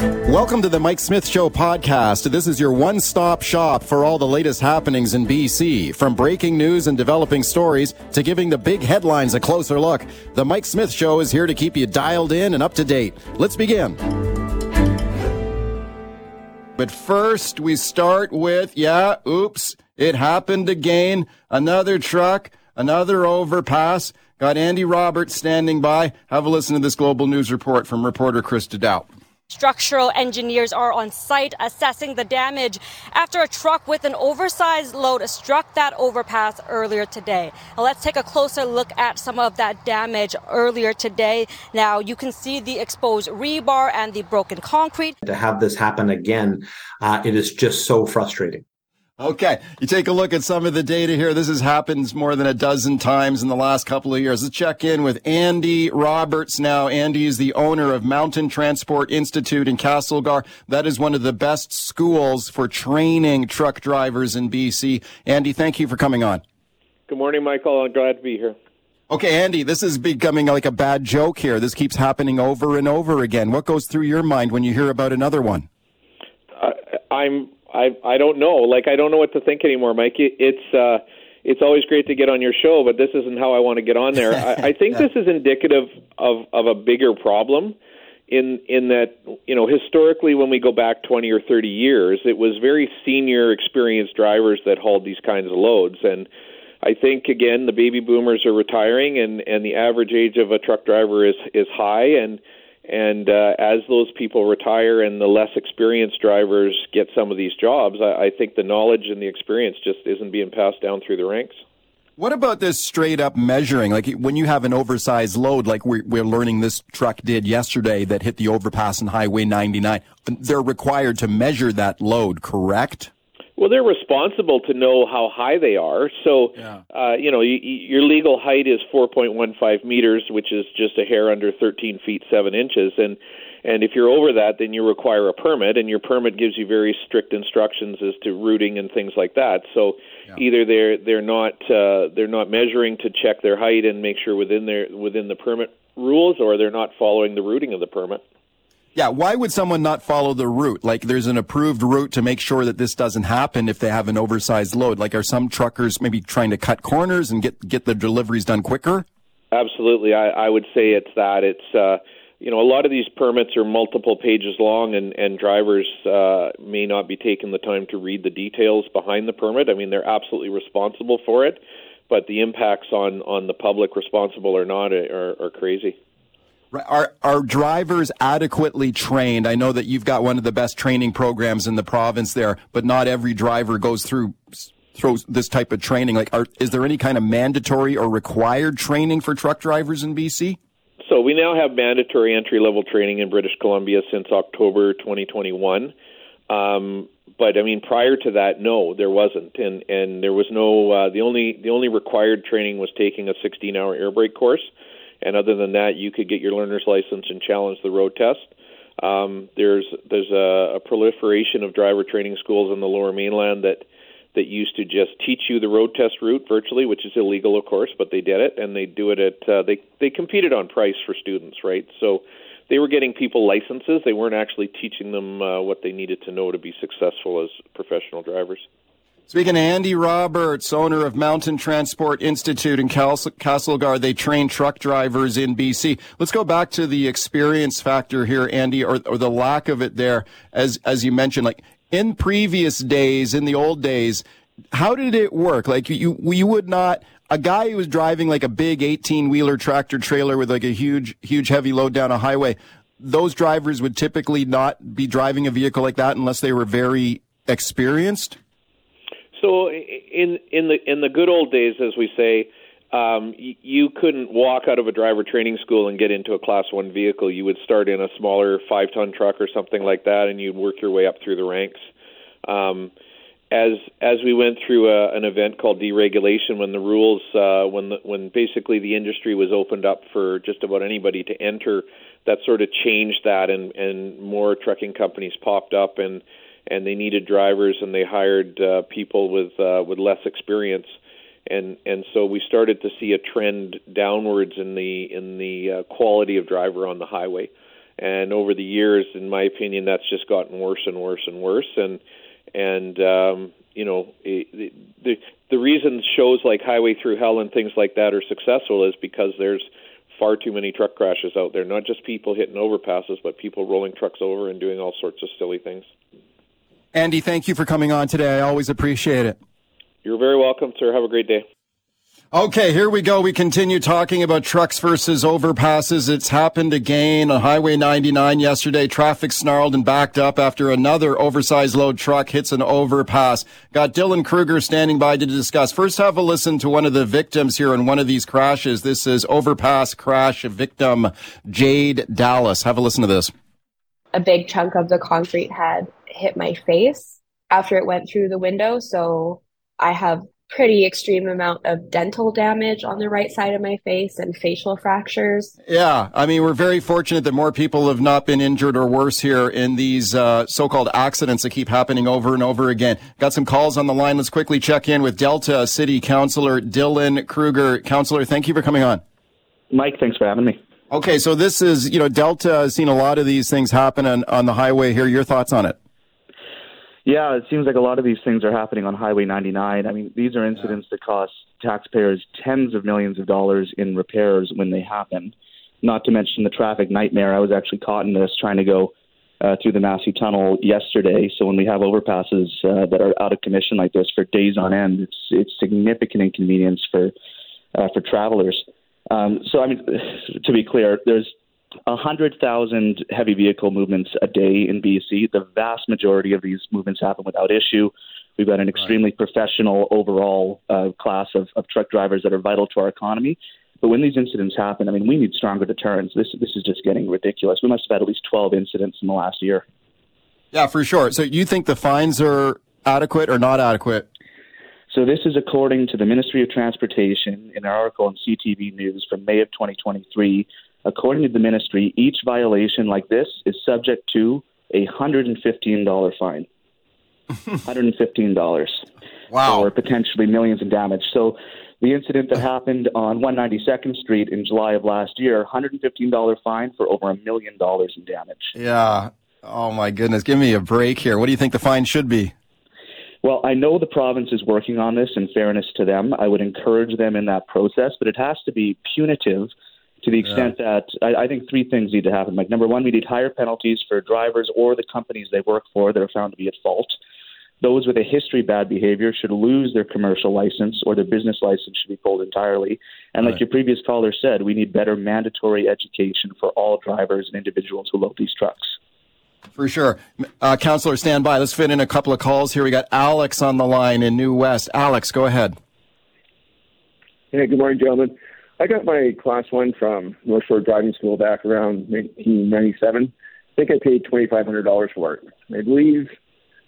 Welcome to the Mike Smith Show podcast. This is your one stop shop for all the latest happenings in BC. From breaking news and developing stories to giving the big headlines a closer look, the Mike Smith Show is here to keep you dialed in and up to date. Let's begin. But first, we start with yeah, oops, it happened again. Another truck, another overpass. Got Andy Roberts standing by. Have a listen to this global news report from reporter Chris Dow. Structural engineers are on site assessing the damage after a truck with an oversized load struck that overpass earlier today. Now let's take a closer look at some of that damage earlier today. Now you can see the exposed rebar and the broken concrete. To have this happen again, uh, it is just so frustrating. Okay, you take a look at some of the data here. This has happened more than a dozen times in the last couple of years. Let's check in with Andy Roberts now. Andy is the owner of Mountain Transport Institute in Castlegar. That is one of the best schools for training truck drivers in BC. Andy, thank you for coming on. Good morning, Michael. I'm glad to be here. Okay, Andy, this is becoming like a bad joke here. This keeps happening over and over again. What goes through your mind when you hear about another one? Uh, I'm I I don't know. Like I don't know what to think anymore, Mike. It's uh, it's always great to get on your show, but this isn't how I want to get on there. I, I think this is indicative of of a bigger problem. In in that you know historically when we go back 20 or 30 years it was very senior experienced drivers that hauled these kinds of loads and I think again the baby boomers are retiring and and the average age of a truck driver is is high and and uh, as those people retire and the less experienced drivers get some of these jobs, I, I think the knowledge and the experience just isn't being passed down through the ranks. What about this straight up measuring? Like when you have an oversized load, like we're, we're, learning this truck did yesterday that hit the overpass on Highway 99, they're required to measure that load, correct? Well, they're responsible to know how high they are. So, yeah. uh, you know, your legal height is 4.15 meters, which is just a hair under 13 feet 7 inches, and and if you're over that, then you require a permit, and your permit gives you very strict instructions as to routing and things like that. So, yeah. either they're they're not uh, they're not measuring to check their height and make sure within their within the permit rules, or they're not following the routing of the permit. Yeah, why would someone not follow the route? Like there's an approved route to make sure that this doesn't happen if they have an oversized load. Like are some truckers maybe trying to cut corners and get get the deliveries done quicker? Absolutely. I, I would say it's that. It's uh you know, a lot of these permits are multiple pages long, and, and drivers uh, may not be taking the time to read the details behind the permit. I mean, they're absolutely responsible for it, but the impacts on, on the public, responsible or not, are, are crazy. Are are drivers adequately trained? I know that you've got one of the best training programs in the province there, but not every driver goes through through this type of training. Like, are, is there any kind of mandatory or required training for truck drivers in BC? So we now have mandatory entry level training in British Columbia since October 2021. Um, but I mean, prior to that, no, there wasn't, and and there was no. Uh, the only the only required training was taking a 16 hour air brake course and other than that, you could get your learner's license and challenge the road test. Um, there's there's a, a proliferation of driver training schools in the Lower Mainland that that used to just teach you the road test route virtually, which is illegal, of course, but they did it, and they do it at uh, they they competed on price for students, right? So they were getting people licenses. They weren't actually teaching them uh, what they needed to know to be successful as professional drivers. Speaking to Andy Roberts, owner of Mountain Transport Institute in Castlegar, they train truck drivers in BC. Let's go back to the experience factor here, Andy, or, or the lack of it there. As as you mentioned, like in previous days, in the old days, how did it work? Like you, you would not a guy who was driving like a big 18 wheeler tractor trailer with like a huge, huge heavy load down a highway. Those drivers would typically not be driving a vehicle like that unless they were very experienced. So in in the in the good old days, as we say, um, y- you couldn't walk out of a driver training school and get into a class one vehicle. You would start in a smaller five ton truck or something like that, and you'd work your way up through the ranks. Um, as as we went through a, an event called deregulation, when the rules, uh, when the, when basically the industry was opened up for just about anybody to enter, that sort of changed that, and and more trucking companies popped up, and and they needed drivers, and they hired uh, people with uh, with less experience, and and so we started to see a trend downwards in the in the uh, quality of driver on the highway, and over the years, in my opinion, that's just gotten worse and worse and worse, and and um, you know the, the the reason shows like Highway Through Hell and things like that are successful is because there's far too many truck crashes out there. Not just people hitting overpasses, but people rolling trucks over and doing all sorts of silly things. Andy, thank you for coming on today. I always appreciate it. You're very welcome, sir. Have a great day. Okay, here we go. We continue talking about trucks versus overpasses. It's happened again on Highway 99 yesterday. Traffic snarled and backed up after another oversized load truck hits an overpass. Got Dylan Kruger standing by to discuss. First, have a listen to one of the victims here in one of these crashes. This is overpass crash victim Jade Dallas. Have a listen to this. A big chunk of the concrete had hit my face after it went through the window. So I have pretty extreme amount of dental damage on the right side of my face and facial fractures. Yeah, I mean, we're very fortunate that more people have not been injured or worse here in these uh, so-called accidents that keep happening over and over again. Got some calls on the line. Let's quickly check in with Delta City Councilor Dylan Kruger. Councilor, thank you for coming on. Mike, thanks for having me. Okay, so this is, you know, Delta has seen a lot of these things happen on, on the highway here. Your thoughts on it? Yeah, it seems like a lot of these things are happening on Highway 99. I mean, these are incidents that cost taxpayers tens of millions of dollars in repairs when they happen. Not to mention the traffic nightmare. I was actually caught in this trying to go uh, through the Massey Tunnel yesterday. So when we have overpasses uh, that are out of commission like this for days on end, it's it's significant inconvenience for uh, for travelers. Um, so I mean, to be clear, there's 100,000 heavy vehicle movements a day in BC. The vast majority of these movements happen without issue. We've got an extremely right. professional overall uh, class of, of truck drivers that are vital to our economy. But when these incidents happen, I mean, we need stronger deterrents. This this is just getting ridiculous. We must have had at least 12 incidents in the last year. Yeah, for sure. So you think the fines are adequate or not adequate? So this is according to the Ministry of Transportation in an article on CTV News from May of 2023 According to the ministry, each violation like this is subject to a $115 fine. $115. Wow. Or potentially millions in damage. So the incident that uh. happened on 192nd Street in July of last year, $115 fine for over a million dollars in damage. Yeah. Oh my goodness. Give me a break here. What do you think the fine should be? Well, I know the province is working on this in fairness to them. I would encourage them in that process, but it has to be punitive to the extent yeah. that I, I, think three things need to happen. Like number one, we need higher penalties for drivers or the companies they work for that are found to be at fault. Those with a history of bad behavior should lose their commercial license or their business license should be pulled entirely. And like your previous caller said, we need better mandatory education for all drivers and individuals who load these trucks. For sure. Uh, Councilor, stand by. Let's fit in a couple of calls here. We got Alex on the line in New West. Alex, go ahead. Hey, good morning, gentlemen. I got my class one from North Shore Driving School back around 1997. I think I paid $2,500 for it. I believe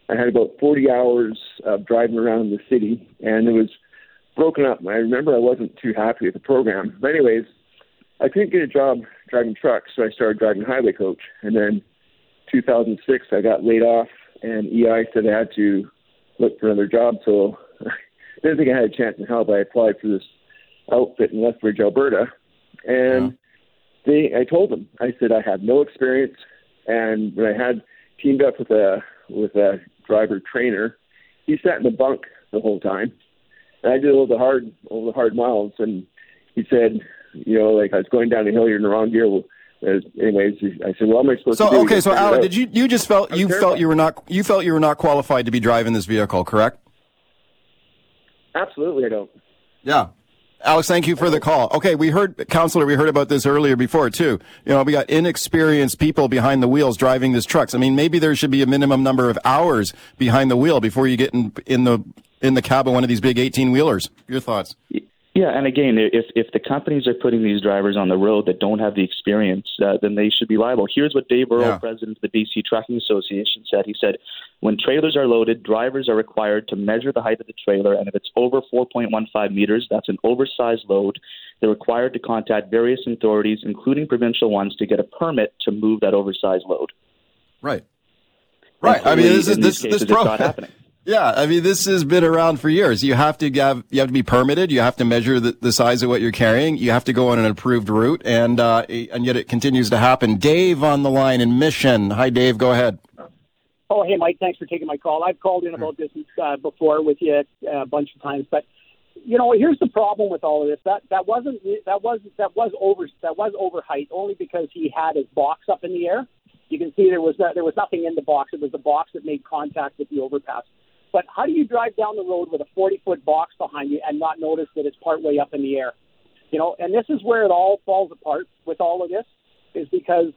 I had about 40 hours of driving around the city, and it was broken up. I remember I wasn't too happy with the program. But anyways, I couldn't get a job driving trucks, so I started driving highway coach. And then 2006, I got laid off, and EI said I had to look for another job. So I didn't think I had a chance in hell, but I applied for this outfit in Lethbridge, Alberta, and yeah. they I told them I said I have no experience, and when I had teamed up with a with a driver trainer, he sat in the bunk the whole time, and I did all the hard all the hard miles, and he said, you know, like I was going down the hill, you're in the wrong gear. Well, anyways, I said, "Well, am I supposed so, to?" So, okay, so Alan, did you you just felt you felt you were not you felt you were not qualified to be driving this vehicle, correct? Absolutely, I don't. Yeah. Alex, thank you for the call. Okay, we heard, councilor, we heard about this earlier before too. You know, we got inexperienced people behind the wheels driving these trucks. I mean, maybe there should be a minimum number of hours behind the wheel before you get in, in the in the cab of one of these big eighteen wheelers. Your thoughts? Yeah, and again, if if the companies are putting these drivers on the road that don't have the experience, uh, then they should be liable. Here's what Dave Earle, yeah. president of the BC Trucking Association, said. He said, "When trailers are loaded, drivers are required to measure the height of the trailer, and if it's over 4.15 meters, that's an oversized load. They're required to contact various authorities, including provincial ones, to get a permit to move that oversized load." Right. Right. I mean, this is this this not happening. Yeah, I mean, this has been around for years. You have to have you have to be permitted. You have to measure the, the size of what you're carrying. You have to go on an approved route, and uh, and yet it continues to happen. Dave on the line in Mission. Hi, Dave. Go ahead. Oh, hey, Mike. Thanks for taking my call. I've called in about this uh, before with you uh, a bunch of times, but you know, here's the problem with all of this. That that wasn't that was that was over that was over height only because he had his box up in the air. You can see there was there was nothing in the box. It was the box that made contact with the overpass. But how do you drive down the road with a 40 foot box behind you and not notice that it's partway up in the air? You know, and this is where it all falls apart with all of this, is because,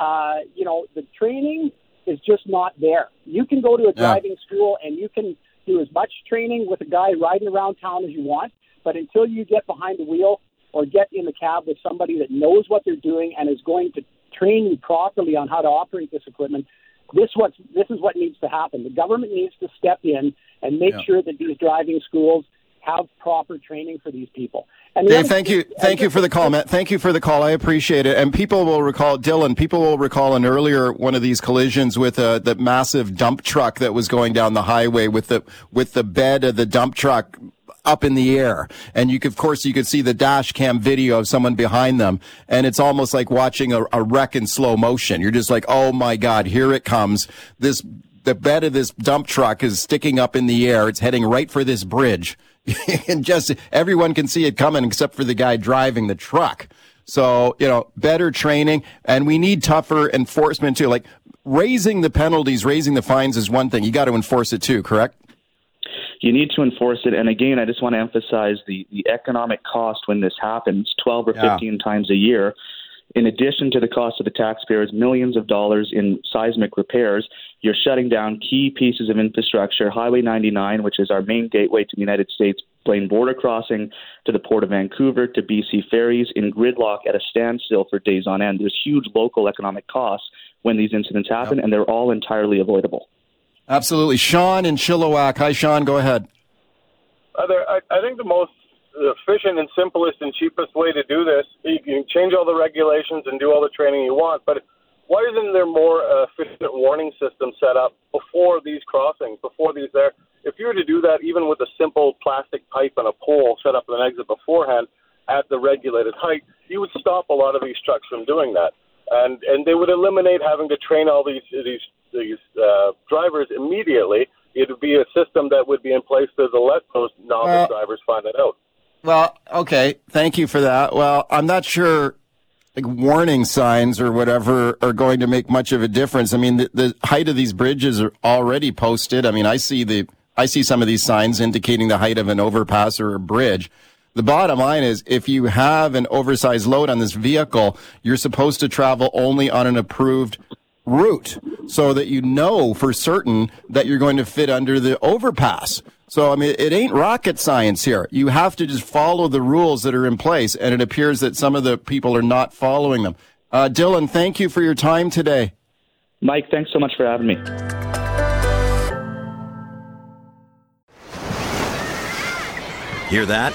uh, you know, the training is just not there. You can go to a driving yeah. school and you can do as much training with a guy riding around town as you want, but until you get behind the wheel or get in the cab with somebody that knows what they're doing and is going to train you properly on how to operate this equipment, this what this is what needs to happen. The government needs to step in and make yeah. sure that these driving schools have proper training for these people. And Dave, thank you, thank you for the call, Matt. Thank you for the call. I appreciate it. And people will recall, Dylan. People will recall an earlier one of these collisions with uh, the massive dump truck that was going down the highway with the with the bed of the dump truck up in the air. And you could, of course, you could see the dash cam video of someone behind them. And it's almost like watching a, a wreck in slow motion. You're just like, oh my God, here it comes. This, the bed of this dump truck is sticking up in the air. It's heading right for this bridge. and just everyone can see it coming except for the guy driving the truck. So, you know, better training and we need tougher enforcement too. Like raising the penalties, raising the fines is one thing. You got to enforce it too, correct? You need to enforce it. And again, I just want to emphasize the, the economic cost when this happens 12 or yeah. 15 times a year. In addition to the cost of the taxpayers, millions of dollars in seismic repairs, you're shutting down key pieces of infrastructure. Highway 99, which is our main gateway to the United States Blaine border crossing, to the Port of Vancouver, to BC ferries, in gridlock at a standstill for days on end. There's huge local economic costs when these incidents happen, yep. and they're all entirely avoidable. Absolutely. Sean in Chilliwack. Hi, Sean. Go ahead. Uh, there, I, I think the most efficient and simplest and cheapest way to do this, you can change all the regulations and do all the training you want, but why isn't there more efficient warning system set up before these crossings, before these there? If you were to do that, even with a simple plastic pipe and a pole set up an exit beforehand at the regulated height, you would stop a lot of these trucks from doing that, and and they would eliminate having to train all these these these uh, drivers immediately. It would be a system that would be in place to let those novice drivers find it out. Well, okay, thank you for that. Well, I'm not sure like warning signs or whatever are going to make much of a difference. I mean, the, the height of these bridges are already posted. I mean, I see the I see some of these signs indicating the height of an overpass or a bridge. The bottom line is if you have an oversized load on this vehicle, you're supposed to travel only on an approved route so that you know for certain that you're going to fit under the overpass. So, I mean, it ain't rocket science here. You have to just follow the rules that are in place, and it appears that some of the people are not following them. Uh, Dylan, thank you for your time today. Mike, thanks so much for having me. Hear that?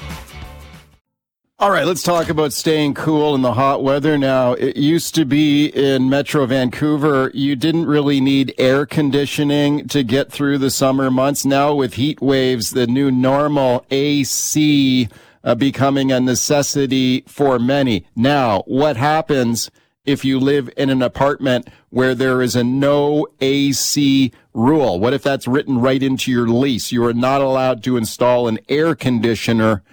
All right, let's talk about staying cool in the hot weather now. It used to be in Metro Vancouver, you didn't really need air conditioning to get through the summer months. Now with heat waves, the new normal AC uh, becoming a necessity for many. Now, what happens if you live in an apartment where there is a no AC rule? What if that's written right into your lease? You are not allowed to install an air conditioner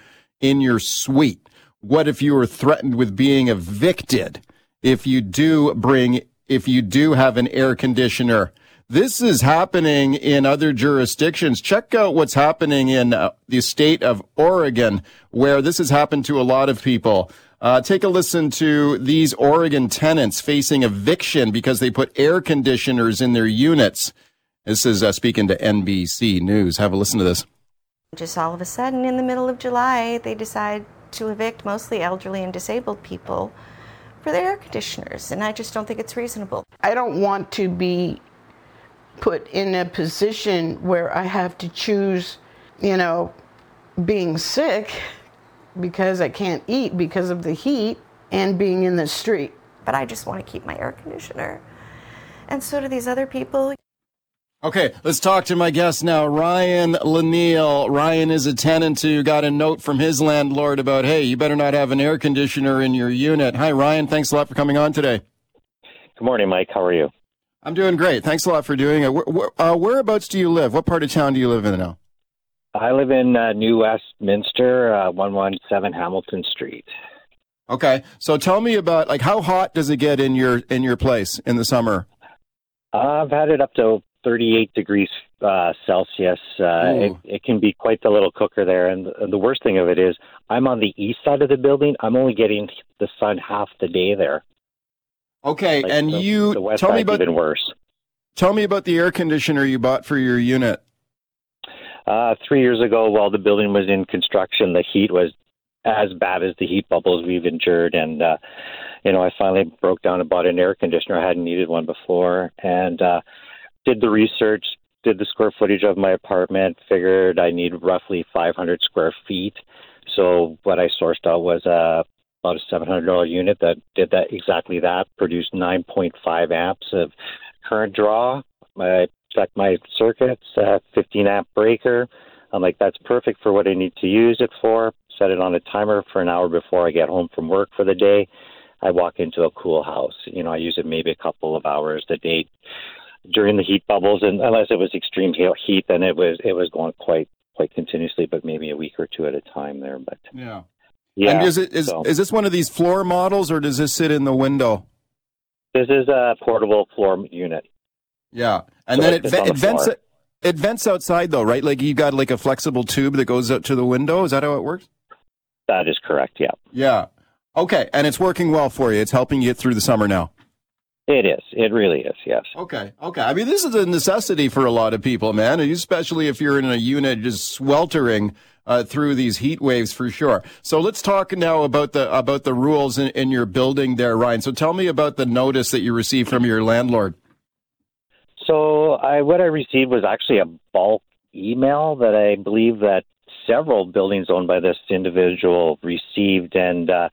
in your suite. What if you were threatened with being evicted if you do bring, if you do have an air conditioner? This is happening in other jurisdictions. Check out what's happening in uh, the state of Oregon, where this has happened to a lot of people. Uh, take a listen to these Oregon tenants facing eviction because they put air conditioners in their units. This is uh, speaking to NBC News. Have a listen to this. Just all of a sudden, in the middle of July, they decide to evict mostly elderly and disabled people for their air conditioners, and I just don't think it's reasonable. I don't want to be put in a position where I have to choose, you know, being sick because I can't eat because of the heat and being in the street. But I just want to keep my air conditioner. And so do these other people. Okay, let's talk to my guest now, Ryan Lanneal. Ryan is a tenant who got a note from his landlord about, hey, you better not have an air conditioner in your unit. Hi, Ryan. Thanks a lot for coming on today. Good morning, Mike. How are you? I'm doing great. Thanks a lot for doing it. Where, where, uh, whereabouts do you live? What part of town do you live in now? I live in uh, New Westminster, uh, 117 Hamilton Street. Okay, so tell me about like how hot does it get in your in your place in the summer? I've had it up to 38 degrees uh, Celsius. Uh, it, it can be quite the little cooker there, and the worst thing of it is I'm on the east side of the building. I'm only getting the sun half the day there. Okay, Like, and the- you the tell me about even worse. tell me about the air conditioner you bought for your unit. Uh, three years ago, while the building was in construction, the heat was as bad as the heat bubbles we've endured. And, uh, you know, I finally broke down and bought an air conditioner. I hadn't needed one before and uh, did the research, did the square footage of my apartment, figured I need roughly 500 square feet. So what I sourced out was uh, about a $700 unit that did that exactly that, produced 9.5 amps of current draw. I checked my circuits, uh, 15 amp breaker. I'm like, that's perfect for what I need to use it for. Set it on a timer for an hour before I get home from work for the day. I walk into a cool house. You know, I use it maybe a couple of hours a day during the heat bubbles, and unless it was extreme heat, then it was it was going quite quite continuously, but maybe a week or two at a time there. But Yeah. yeah, and is it is so- is this one of these floor models or does this sit in the window? this is a portable floor unit. Yeah. And So then it it, it vents floor. it vents outside though, right? Like you got like a flexible tube that goes out to the window. Is that how it works? That is correct. Yeah, Yeah. Okay, and it's working well for you. It's helping you get through the summer now. It is. It really is. Yes. Okay. Okay. I mean, this is a necessity for a lot of people, man, especially if you're in a unit just sweltering uh, through these heat waves for sure. So let's talk now about the about the rules in, in your building there, Ryan. So tell me about the notice that you received from your landlord. So I what I received was actually a bulk email that I believe that several buildings owned by this individual received, and uh,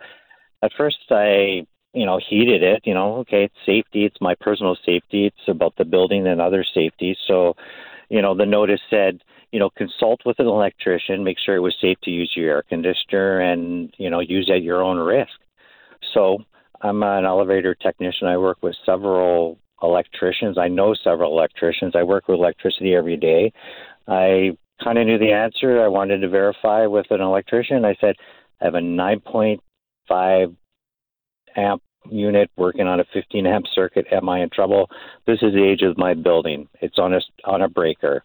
at first I you know heeded it. You know, okay, it's safety. It's my personal safety. It's about the building and other safety. So, you know, the notice said. You know, consult with an electrician. Make sure it was safe to use your air conditioner, and you know, use at your own risk. So I'm an elevator technician. I work with several electricians. I know several electricians. I work with electricity every day. I kind of knew the answer. I wanted to verify with an electrician. I said, I have a 9.5 amp unit working on a 15 amp circuit. Am I in trouble? This is the age of my building. It's on a on a breaker.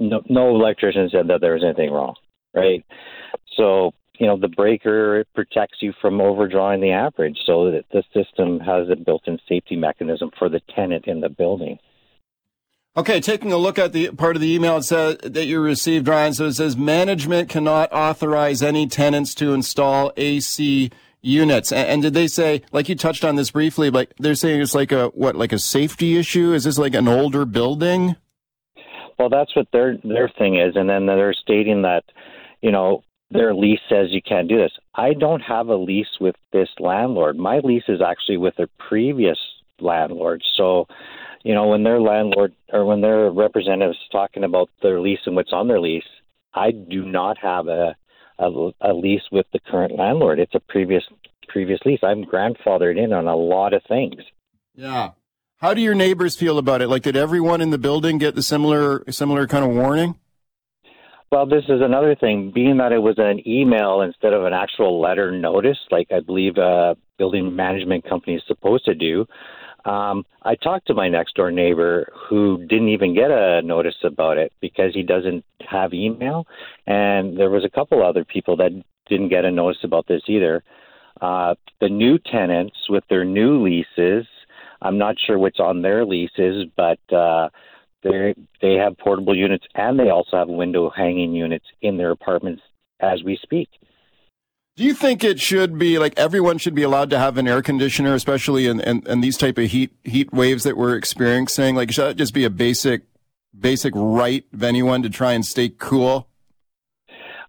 No, no electrician said that there was anything wrong, right? So you know the breaker protects you from overdrawing the average, so that the system has a built-in safety mechanism for the tenant in the building. Okay, taking a look at the part of the email it says that you received, Ryan. So it says management cannot authorize any tenants to install AC units. And, and did they say, like you touched on this briefly, like they're saying it's like a what, like a safety issue? Is this like an older building? Well, that's what their their thing is, and then they're stating that, you know, their lease says you can't do this. I don't have a lease with this landlord. My lease is actually with a previous landlord. So, you know, when their landlord or when their representatives talking about their lease and what's on their lease, I do not have a a, a lease with the current landlord. It's a previous previous lease. I'm grandfathered in on a lot of things. Yeah. How do your neighbors feel about it? Like, did everyone in the building get the similar similar kind of warning? Well, this is another thing. Being that it was an email instead of an actual letter notice, like I believe a building management company is supposed to do, um, I talked to my next door neighbor who didn't even get a notice about it because he doesn't have email, and there was a couple other people that didn't get a notice about this either. Uh, the new tenants with their new leases, I'm not sure what's on their leases, but uh, they they have portable units and they also have window hanging units in their apartments as we speak. Do you think it should be like everyone should be allowed to have an air conditioner, especially in, in, in these type of heat heat waves that we're experiencing? Like, should that just be a basic basic right of anyone to try and stay cool?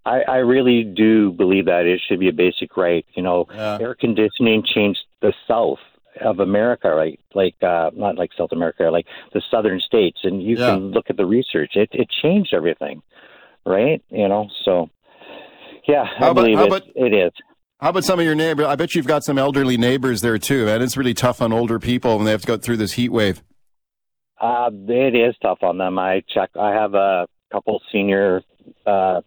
I, I really do believe that it should be a basic right. You know, Yeah. air conditioning changed the South of America, right? Like uh, not like South America, like the southern states, and you Yeah. can look at the research. It it changed everything, right? You know, so yeah, I How about- believe it, about- it is. How about some of your neighbors? I bet you've got some elderly neighbors there too, and it's really tough on older people when they have to go through this heat wave. Uh, it is tough on them. I check. I have a couple senior uh,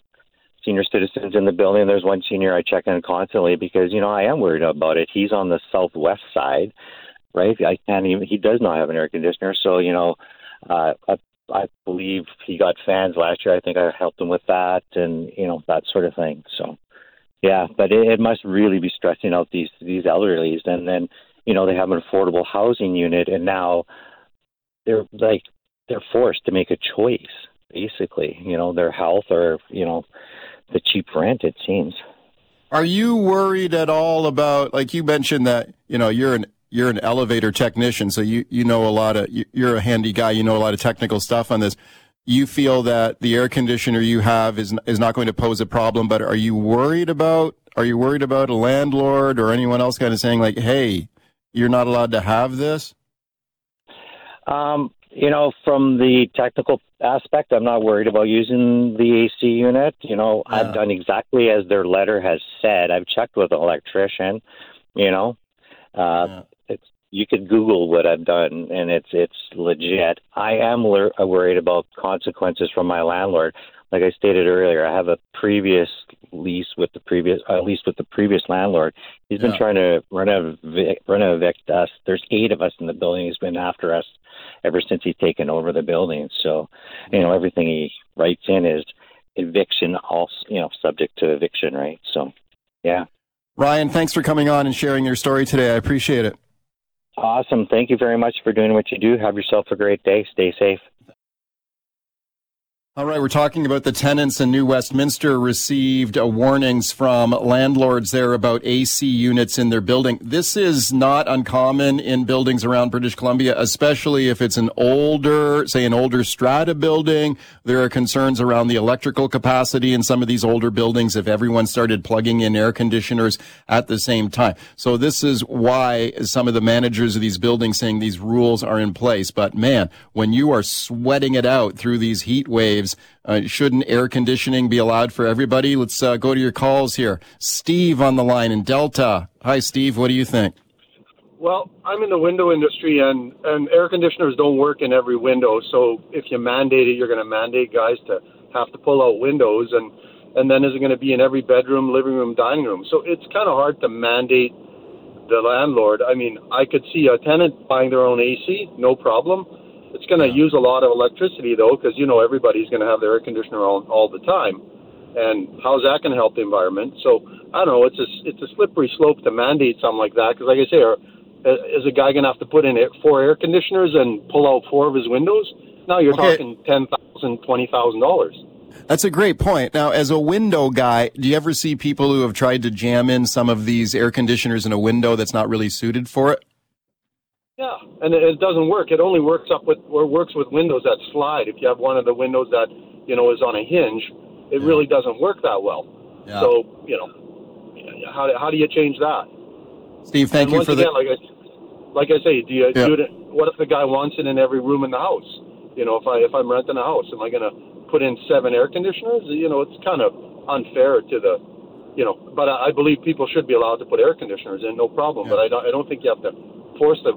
senior citizens in the building. There's one senior I check in constantly because you know I am worried about it. He's on the southwest side, right? I can't even. He does not have an air conditioner, so you know, uh, I believe he got fans last year. I think I helped him with that, and you know that sort of thing. So. Yeah, but it, it must really be stressing out these these elderlies, and then you know they have an affordable housing unit, and now they're like they're forced to make a choice basically you know their health or you know the cheap rent it seems Are you worried at all about like you mentioned that you know you're an you're an elevator technician, so you you know a lot of you- you're a handy guy. You know a lot of technical stuff on this. You feel that the air conditioner you have is is not going to pose a problem, but are you worried about are you worried about a landlord or anyone else kind of saying like, hey, you're not allowed to have this? um you know from the technical aspect i'm not worried about using the ac unit you know i've done exactly as their letter has said i've checked with an electrician you know uh it's you could google what i've done and it's it's legit. I am wor- uh, worried about consequences from my landlord. Like i stated earlier i have a previous lease with the previous at least with the previous landlord. He's been Yeah. trying to renovate renovate us. There's eight of us in the building. He's been after us ever since he's taken over the building. So you know everything he writes in is eviction also you know subject to eviction right? So yeah. Ryan, thanks for coming on and sharing your story today. I appreciate it. Awesome. Thank you very much for doing what you do. Have yourself a great day. Stay safe. All right, we're talking about the tenants in New Westminster received uh, warnings from landlords there about AC units in their building. This is not uncommon in buildings around British Columbia, especially if it's an older, say an older strata building. There are concerns around the electrical capacity in some of these older buildings if everyone started plugging in air conditioners at the same time. So this is why some of the managers of these buildings saying these rules are in place. But man, when you are sweating it out through these heat waves, uh, shouldn't air conditioning be allowed for everybody? Let's uh, go to your calls here. Steve on the line in Delta. Hi, Steve. What do you think? Well, I'm in the window industry, and and air conditioners don't work in every window. So if you mandate it, you're going to mandate guys to have to pull out windows, and and then is it going to be in every bedroom, living room, dining room? So it's kind of hard to mandate the landlord. I mean, I could see a tenant buying their own AC, no problem. It's going to use a lot of electricity though, because you know everybody's going to have their air conditioner on all the time, and how's that going to help the environment? So I don't know. It's a it's a slippery slope to mandate something like that, because like I say, are, is a guy going to have to put in four air conditioners and pull out four of his windows? Now you're Okay. talking ten thousand, twenty thousand dollars. That's a great point. Now, as a window guy, do you ever see people who have tried to jam in some of these air conditioners in a window that's not really suited for it? Yeah, and it, it doesn't work. It only works up with or works with windows that slide. If you have one of the windows that you know is on a hinge, it really doesn't work that well. Yeah. So you know, how how do you change that? Steve, thank And you once for again, the. like I like I say, do you Yeah. do it? What if the guy wants it in every room in the house? You know, if I if I'm renting a house, am I going to put in seven air conditioners? You know, it's kind of unfair to the, you know. But I, I believe people should be allowed to put air conditioners in, no problem. But I don't I don't think you have to force the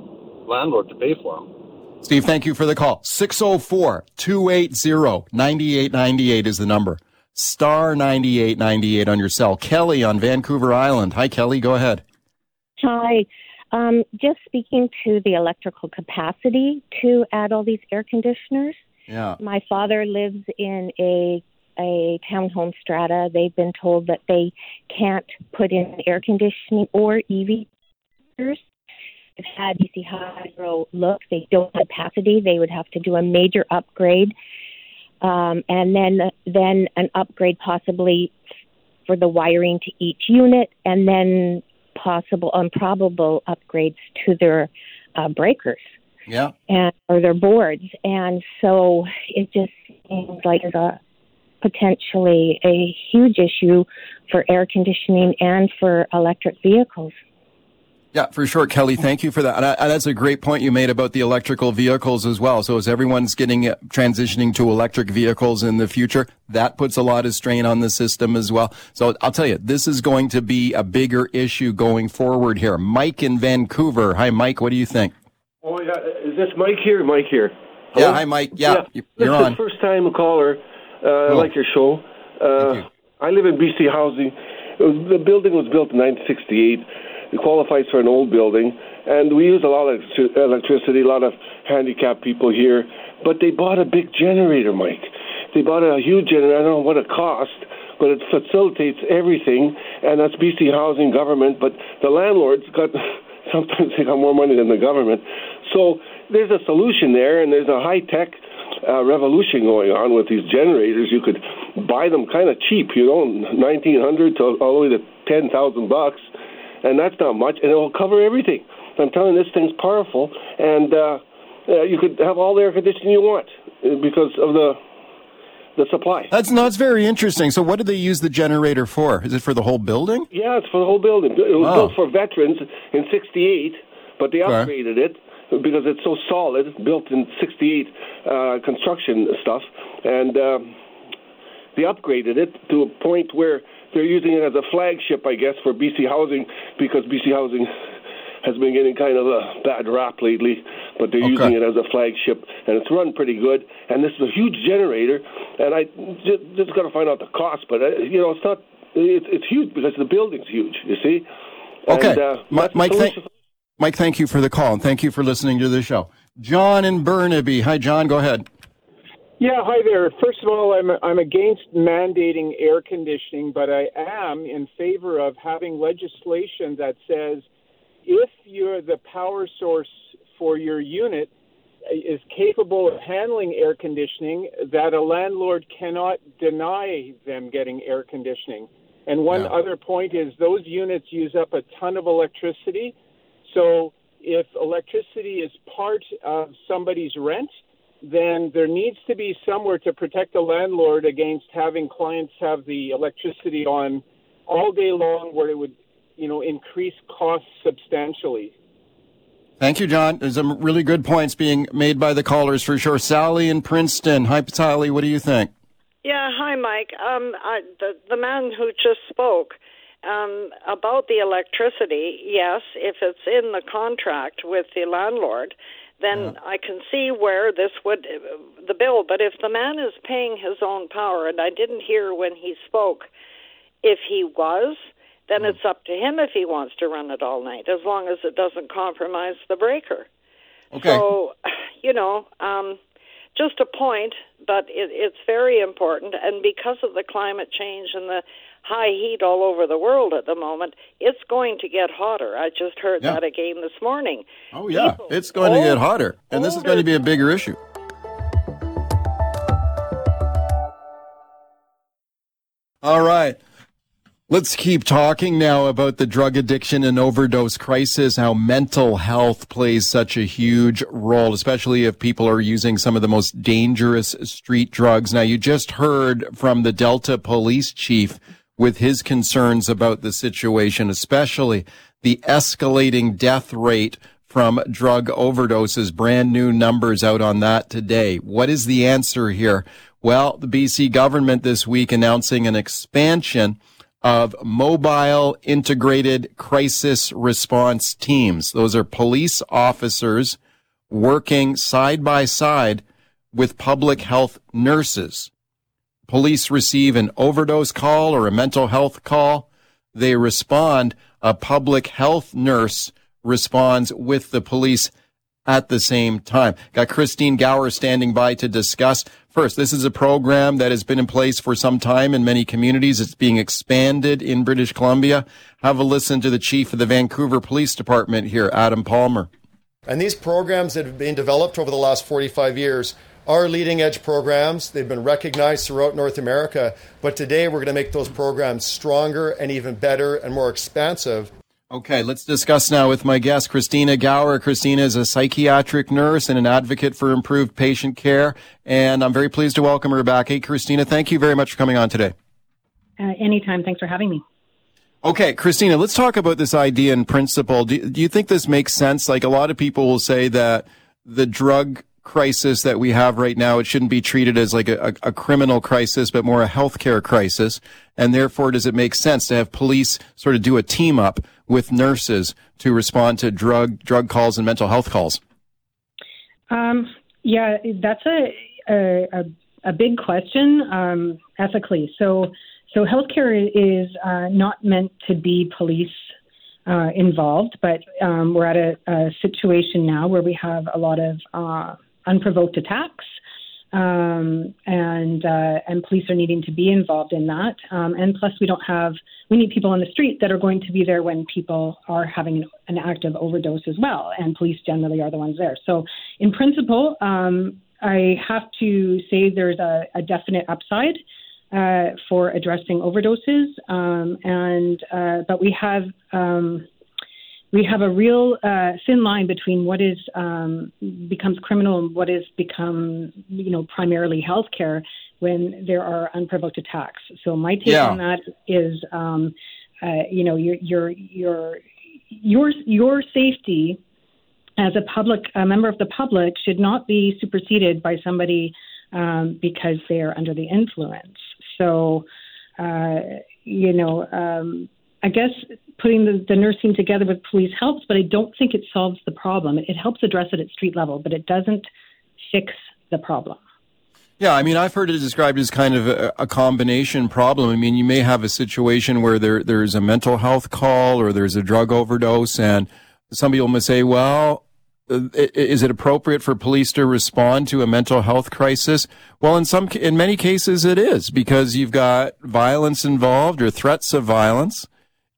landlord to pay for them. Steve, thank you for the call. 604 280 9898 is the number. star 9898 on your cell. Kelly on Vancouver Island. Hi, Kelly. Go ahead. Hi. Um, just speaking to the electrical capacity to add all these air conditioners. Yeah. My father lives in a a townhome strata. They've been told that they can't put in air conditioning or EV. Had BC Hydro look. They don't have capacity. They would have to do a major upgrade, um, and then then an upgrade possibly for the wiring to each unit, and then possible improbable upgrades to their uh, breakers Yeah. and or their boards. And so it just seems like a potentially a huge issue for air conditioning and for electric vehicles. Yeah, for sure, Kelly. Thank you for that. And, I, and that's a great point you made about the electrical vehicles as well. So as everyone's getting uh, transitioning to electric vehicles in the future, that puts a lot of strain on the system as well. So I'll tell you, this is going to be a bigger issue going forward here. Mike in Vancouver. Hi, Mike. What do you think? Oh yeah, is this Mike here? Mike here. Yeah, hi, Mike. Yeah, you- you're this on. first time caller. Uh, I like your show. Uh, I live in BC housing. Was, the building was built in 1968. It qualifies for an old building, and we use a lot of electricity. A lot of handicapped people here, but they bought a big generator, Mike. They bought a huge generator. I don't know what it cost, but it facilitates everything, and that's BC housing government. But the landlords got sometimes they got more money than the government. So there's a solution there, and there's a high tech uh, revolution going on with these generators. You could buy them kind of cheap, you know, nineteen hundred to all the way to ten thousand bucks, and that's not much, and it will cover everything. I'm telling you, this thing's powerful, and uh, uh, you could have all the air conditioning you want uh, because of the the supply. That's no, that's very interesting. So what do they use the generator for? Is it for the whole building? Yeah, it's for the whole building. It was Oh. built for veterans in '68, but they Okay. upgraded it because it's so solid. Built in '68 uh, construction stuff, and um, they upgraded it to a point where they're using it as a flagship, I guess, for BC Housing because BC Housing has been getting kind of a bad rap lately, but they're Okay. using it as a flagship, and it's run pretty good. And this is a huge generator, and I just, just got to find out the cost, but uh, you know, it's not. It's, it's huge because the building's huge. You see. Okay, And, uh, Mi- Mike. Thank. Mike, thank you for the call and thank you for listening to the show. John in Burnaby. Hi, John. Go ahead. Yeah, hi there. First of all, I'm I'm against mandating air conditioning, but I am in favor of having legislation that says if you're the power source for your unit uh, is capable of handling air conditioning, that a landlord cannot deny them getting air conditioning. And one other point is those units use up a ton of electricity. So if electricity is part of somebody's rent, then there needs to be somewhere to protect the landlord against having clients have the electricity on all day long where it would, you know, increase costs substantially. Thank you, John. There's some really good points being made by the callers for sure. Sally in Princeton. Hi, Sally. What do you think? Yeah, hi, Mike. Um, I, the the man who just spoke um, about the electricity. Yes, if it's in the contract with the landlord, then I can see where this would the bill. But if the man is paying his own power, and I didn't hear when he spoke, if he was, then it's up to him if he wants to run it all night, as long as it doesn't compromise the breaker. Okay. So, you know, um, just a point, but it, it's very important. And because of the climate change and the high heat all over the world at the moment, it's going to get hotter. I just heard Yeah. that again this morning. Oh, yeah. It's going to get hotter, and this is going to be a bigger issue. All right. Let's keep talking now about the drug addiction and overdose crisis, how mental health plays such a huge role, especially if people are using some of the most dangerous street drugs. Now, you just heard from the Delta police chief with his concerns about the situation, especially the escalating death rate from drug overdoses. Brand new numbers out on that today. What is the answer here? Well, the BC government this week announcing an expansion of mobile integrated crisis response teams. Those are police officers working side by side with public health nurses. Police receive an overdose call or a mental health call, they respond. A public health nurse responds with the police at the same time. Got Christine Gower standing by to discuss. First, this is a program that has been in place for some time in many communities. It's being expanded in British Columbia. Have a listen to the chief of the Vancouver Police Department here, Adam Palmer. And these programs that have been developed over the last 45 years are leading edge programs. They've been recognized throughout North America. But today we're going to make those programs stronger and even better and more expansive. Okay, let's discuss now with my guest, Christina Gower. Christina is a psychiatric nurse and an advocate for improved patient care. And I'm very pleased to welcome her back. Hey, Christina, thank you very much for coming on today. Uh, anytime. Thanks for having me. Okay, Christina, let's talk about this idea in principle. Do, do you think this makes sense? Like a lot of people will say that the drug crisis that we have right now, it shouldn't be treated as like a, a, criminal crisis, but more a healthcare crisis. And therefore, does it make sense to have police sort of do a team up with nurses to respond to drug drug calls and mental health calls? Um, yeah, that's a a, a big question um, ethically. So, so healthcare is uh, not meant to be police uh, involved, but um, we're at a, a, situation now where we have a lot of uh, unprovoked attacks. Um, and uh, and police are needing to be involved in that. Um, and plus, we don't have we need people on the street that are going to be there when people are having an, an active overdose as well. And police generally are the ones there. So, in principle, um, I have to say there's a, a definite upside uh, for addressing overdoses, um, and uh, but we have um, we have a real uh, thin line between what is um, becomes criminal and what is become you know primarily healthcare when there are unprovoked attacks. So my take yeah. on that is um, uh, you know your your your your your safety as a public a member of the public should not be superseded by somebody um, because they are under the influence. So uh, you know um, I guess putting the, the nursing together with police helps, but I don't think it solves the problem. It, helps address it at street level, but it doesn't fix the problem. Yeah, I mean, I've heard it described as kind of a, a, combination problem. I mean, you may have a situation where there there's a mental health call or there's a drug overdose, and some people may say, "Well, uh, is it appropriate for police to respond to a mental health crisis?" Well, in some in many cases, it is because you've got violence involved or threats of violence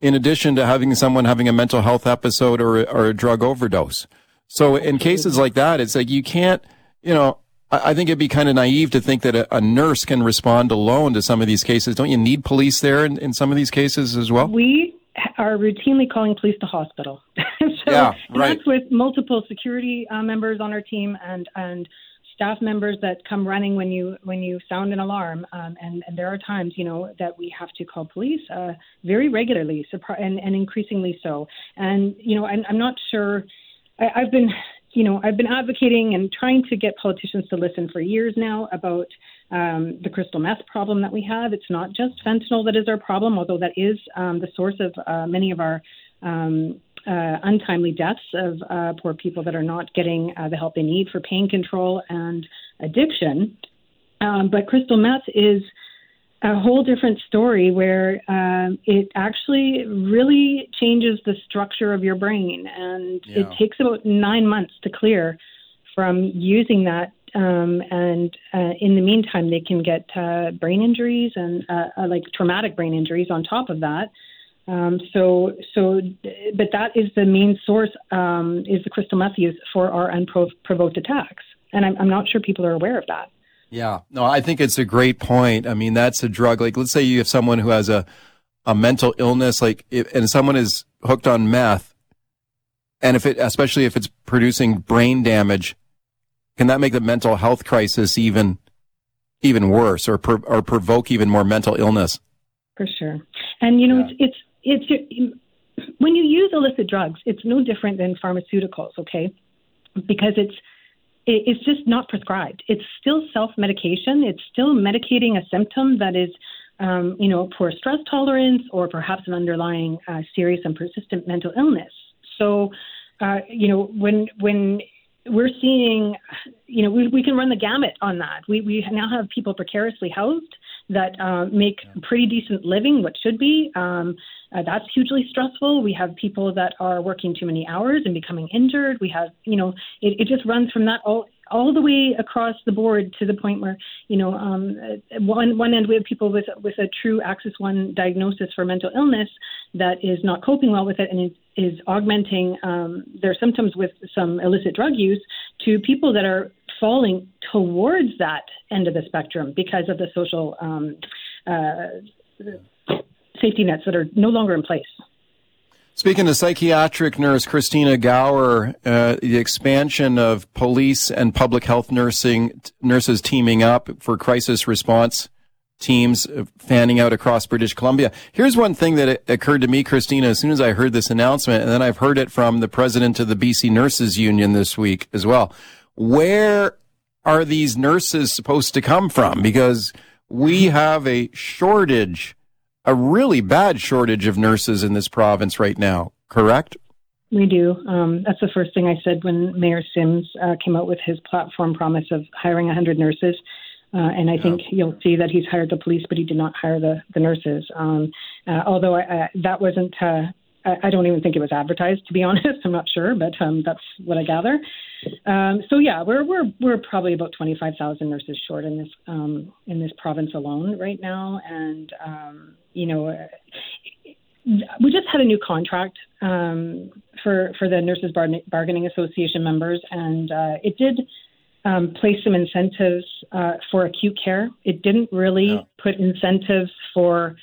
in addition to having someone having a mental health episode or, or a drug overdose. So in cases like that, it's like you can't, you know, I, I think it'd be kind of naive to think that a, a, nurse can respond alone to some of these cases. Don't you need police there in, in some of these cases as well? We are routinely calling police to hospital. so yeah, right. that's with multiple security uh, members on our team and, and staff members that come running when you when you sound an alarm, um, and, and there are times you know that we have to call police uh, very regularly, and, and increasingly so. And you know, I'm, I'm not sure. I, I've been you know I've been advocating and trying to get politicians to listen for years now about um, the crystal meth problem that we have. It's not just fentanyl that is our problem, although that is um, the source of uh, many of our um, uh, untimely deaths of uh, poor people that are not getting uh, the help they need for pain control and addiction. Um, but crystal meth is a whole different story where um, it actually really changes the structure of your brain, and yeah. it takes about nine months to clear from using that. Um, and uh, in the meantime, they can get uh, brain injuries and uh, uh like traumatic brain injuries on top of that. Um, so, so, but that is the main source um, is the crystal meth use for our unprovoked attacks, and I'm, I'm not sure people are aware of that. Yeah, no, I think it's a great point. I mean, that's a drug. Like, let's say you have someone who has a a mental illness, like, if, and someone is hooked on meth, and if it, especially if it's producing brain damage, can that make the mental health crisis even even worse, or or provoke even more mental illness? For sure, and you know, yeah. it's it's it's when you use illicit drugs, it's no different than pharmaceuticals, okay? Because it's it's just not prescribed. It's still self medication. It's still medicating a symptom that is, um, you know, poor stress tolerance or perhaps an underlying uh, serious and persistent mental illness. So, uh, you know, when when we're seeing, you know, we, we can run the gamut on that. We we now have people precariously housed that uh, make pretty decent living, what should be. Um, uh, that's hugely stressful. We have people that are working too many hours and becoming injured. We have, you know, it, it just runs from that all all the way across the board to the point where, you know, um, one one end we have people with with a true Axis One diagnosis for mental illness that is not coping well with it and is, is augmenting um, their symptoms with some illicit drug use to people that are falling towards that end of the spectrum because of the social um, uh, safety nets that are no longer in place. Speaking to psychiatric nurse Christina Gower, uh, the expansion of police and public health nursing nurses teaming up for crisis response teams uh, fanning out across British Columbia. Here's one thing that occurred to me, Christina, as soon as I heard this announcement, and then I've heard it from the president of the BC Nurses Union this week as well. Where are these nurses supposed to come from? Because we have a shortage a really bad shortage of nurses in this province right now, correct? We do. Um, that's the first thing I said when Mayor Sims uh, came out with his platform promise of hiring 100 nurses. Uh, and I yeah. think you'll see that he's hired the police, but he did not hire the, the nurses. Um, uh, although I, that wasn't, uh, I, I don't even think it was advertised, to be honest. I'm not sure, but um, that's what I gather. Um, so yeah, we're we're we're probably about twenty five thousand nurses short in this um, in this province alone right now, and um, you know, uh, we just had a new contract um, for for the nurses bar- bargaining association members, and uh, it did um, place some incentives uh, for acute care. It didn't really yeah. put incentives for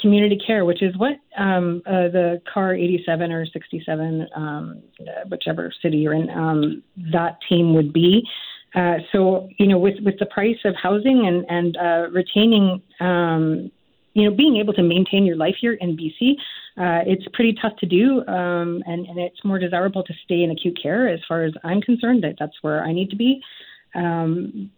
community care, which is what um, uh, the CAR 87 or 67, um, whichever city you're in, um, that team would be. Uh, so you know, with with the price of housing and and uh, retaining, um, you know, being able to maintain your life here in BC, uh, it's pretty tough to do, um, and and it's more desirable to stay in acute care as far as I'm concerned. That that's where I need to be. Um,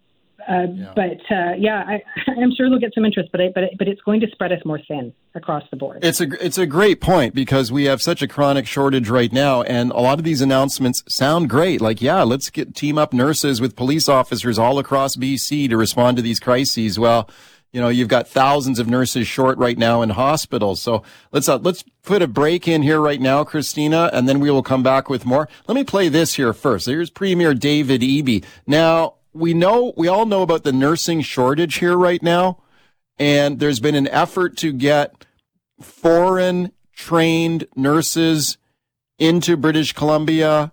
uh, yeah. But uh, yeah, I, am sure they'll get some interest, but I, but but it's going to spread us more thin across the board. It's a it's a great point because we have such a chronic shortage right now, and a lot of these announcements sound great. Like, yeah, let's get team up nurses with police officers all across BC to respond to these crises. Well. You know, you've got thousands of nurses short right now in hospitals. So let's uh, let's put a break in here right now, Christina, and then we will come back with more. Let me play this here first. Here's Premier David Eby. Now, we know, we all know about the nursing shortage here right now. And there's been an effort to get foreign trained nurses into British Columbia,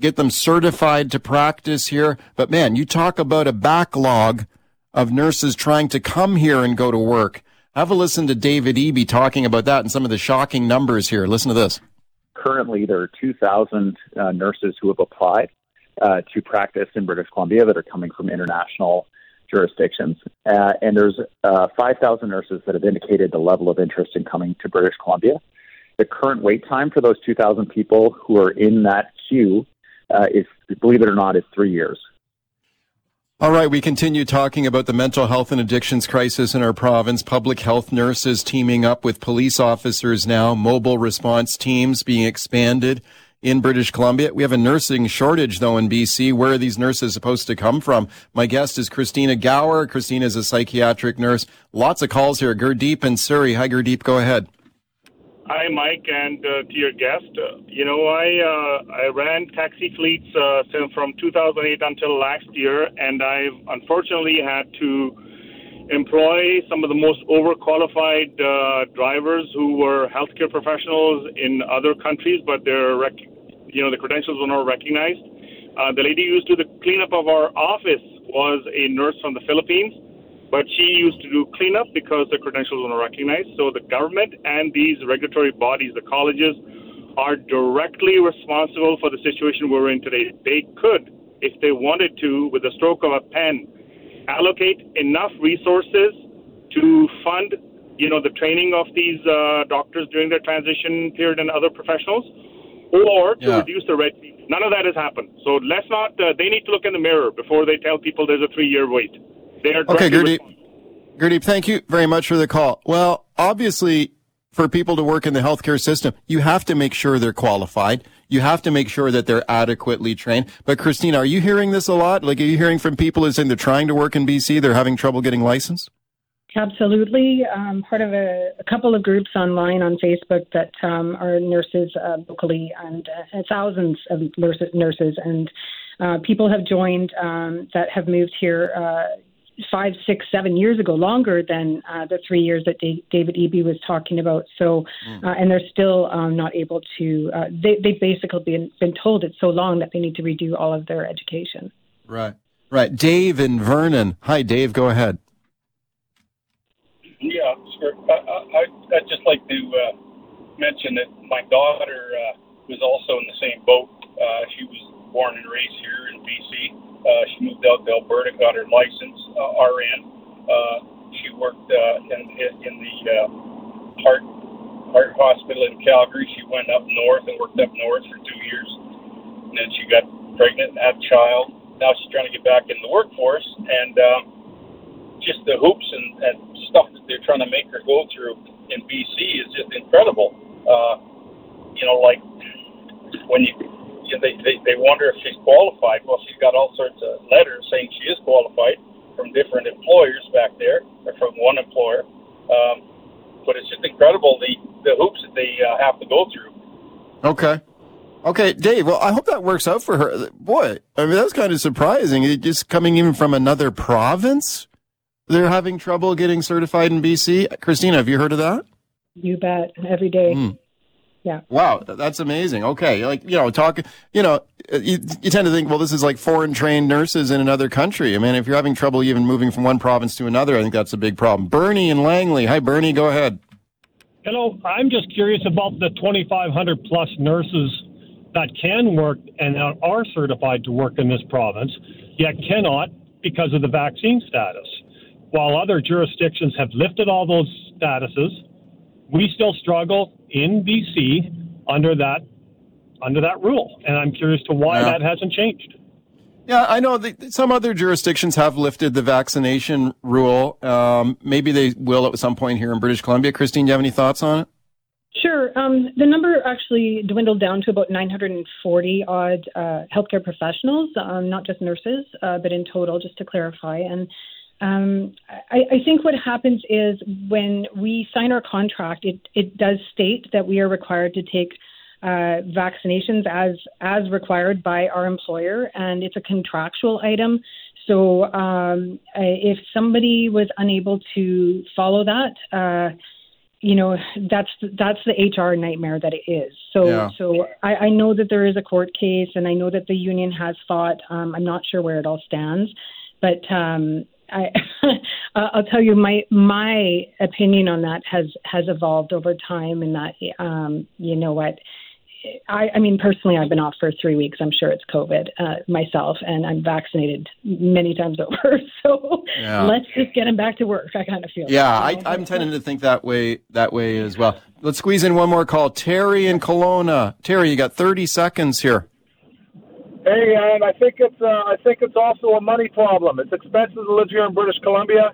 get them certified to practice here. But man, you talk about a backlog of nurses trying to come here and go to work. Have a listen to David Eby talking about that and some of the shocking numbers here. Listen to this. Currently, there are 2,000 uh, nurses who have applied uh, to practice in British Columbia that are coming from international jurisdictions. Uh, and there's uh, 5,000 nurses that have indicated the level of interest in coming to British Columbia. The current wait time for those 2,000 people who are in that queue uh, is, believe it or not, is three years. All right, we continue talking about the mental health and addictions crisis in our province. Public health nurses teaming up with police officers now, mobile response teams being expanded in British Columbia. We have a nursing shortage, though, in BC. Where are these nurses supposed to come from? My guest is Christina Gower. Christina is a psychiatric nurse. Lots of calls here. Gurdeep and Surrey. Hi, Gurdeep. Go ahead. Hi, Mike, and uh, to your guest. Uh, you know, I uh, I ran taxi fleets uh, from 2008 until last year, and I've unfortunately had to employ some of the most overqualified uh, drivers who were healthcare professionals in other countries, but they're rec- you know, the credentials were not recognized. Uh, the lady used to do the cleanup of our office was a nurse from the Philippines, but she used to do cleanup because the credentials were not recognized. So the government and these regulatory bodies, the colleges, are directly responsible for the situation we're in today. They could, if they wanted to, with the stroke of a pen, allocate enough resources to fund, you know, the training of these uh, doctors during their transition period and other professionals or to yeah. reduce the red tape. None of that has happened. So let's not, uh, they need to look in the mirror before they tell people there's a three year wait. They are okay, Gurdeep. Gurdeep, thank you very much for the call. Well, obviously, for people to work in the healthcare system, you have to make sure they're qualified. You have to make sure that they're adequately trained. But Christina, are you hearing this a lot? Like, are you hearing from people who saying they're trying to work in BC, they're having trouble getting licensed? Absolutely. Um, part of a, a, couple of groups online on Facebook that um, are nurses uh, locally and uh, thousands of nurses, nurses and uh, people have joined um, that have moved here uh, five, six, seven years ago, longer than uh, the three years that D- David Eby was talking about. So, mm. uh, and they're still um, not able to. Uh, they they've basically been been told it's so long that they need to redo all of their education. Right, right. Dave and Vernon. Hi, Dave. Go ahead. Sure. I, I, would just like to uh, mention that my daughter uh, was also in the same boat. Uh, she was born and raised here in BC uh, she moved out to Alberta, got her license, uh, RN. Uh, she worked uh, in, in the uh, heart heart hospital in Calgary. She went up north and worked up north for two years. And then she got pregnant and had a child. Now she's trying to get back in the workforce. And um, just the hoops and, and stuff that they're trying to make her go through in BC is just incredible. Uh, you know, like when you they, they, they wonder if she's qualified. Well, she's got all sorts of letters saying she is qualified from different employers back there, or from one employer. Um, but it's just incredible the, the hoops that they uh, have to go through. Okay. Okay, Dave. Well, I hope that works out for her. Boy, I mean, that's kind of surprising. Just coming even from another province, they're having trouble getting certified in BC. Christina, have you heard of that? You bet. Every day. Mm. Yeah. Wow, that's amazing. Okay, like you know, talk. You know, you, you tend to think, well, this is like foreign trained nurses in another country. I mean, if you're having trouble even moving from one province to another, I think that's a big problem. Bernie and Langley. Hi, Bernie. Go ahead. Hello. I'm just curious about the 2,500 plus nurses that can work and are certified to work in this province, yet cannot because of the vaccine status. While other jurisdictions have lifted all those statuses, we still struggle in BC under that under that rule, and I'm curious to why yeah. that hasn't changed. Yeah, I know that some other jurisdictions have lifted the vaccination rule. Um, maybe they will at some point here in British Columbia. Christine, do you have any thoughts on it? Sure. Um, the number actually dwindled down to about 940 odd uh, healthcare professionals, um, not just nurses, uh, but in total, just to clarify. And um, I, I, think what happens is when we sign our contract, it, it does state that we are required to take uh, vaccinations as as required by our employer, and it's a contractual item. So um, if somebody was unable to follow that, uh, you know that's that's the HR nightmare that it is. So yeah. so I, I know that there is a court case, and I know that the union has fought. Um, I'm not sure where it all stands, but um, I, I'll tell you my my opinion on that has has evolved over time, and that um, you know what. I, I mean, personally, I've been off for three weeks. I'm sure it's COVID uh, myself, and I'm vaccinated many times over. So yeah. let's just get him back to work. I kind of feel. Yeah, I, I'm tending to think that way. That way as well. Let's squeeze in one more call. Terry in Kelowna. Terry, you got 30 seconds here. Hey, and I think it's uh, I think it's also a money problem. It's expensive to live here in British Columbia.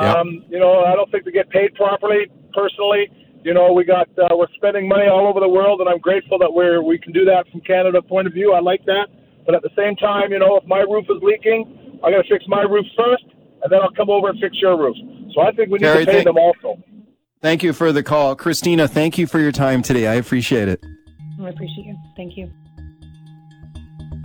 Yep. Um, you know, I don't think they get paid properly. Personally, you know, we got uh, we're spending money all over the world, and I'm grateful that we're we can do that from Canada point of view. I like that, but at the same time, you know, if my roof is leaking, I got to fix my roof first, and then I'll come over and fix your roof. So I think we need Terry, to pay thank, them also. Thank you for the call, Christina. Thank you for your time today. I appreciate it. I appreciate you. Thank you.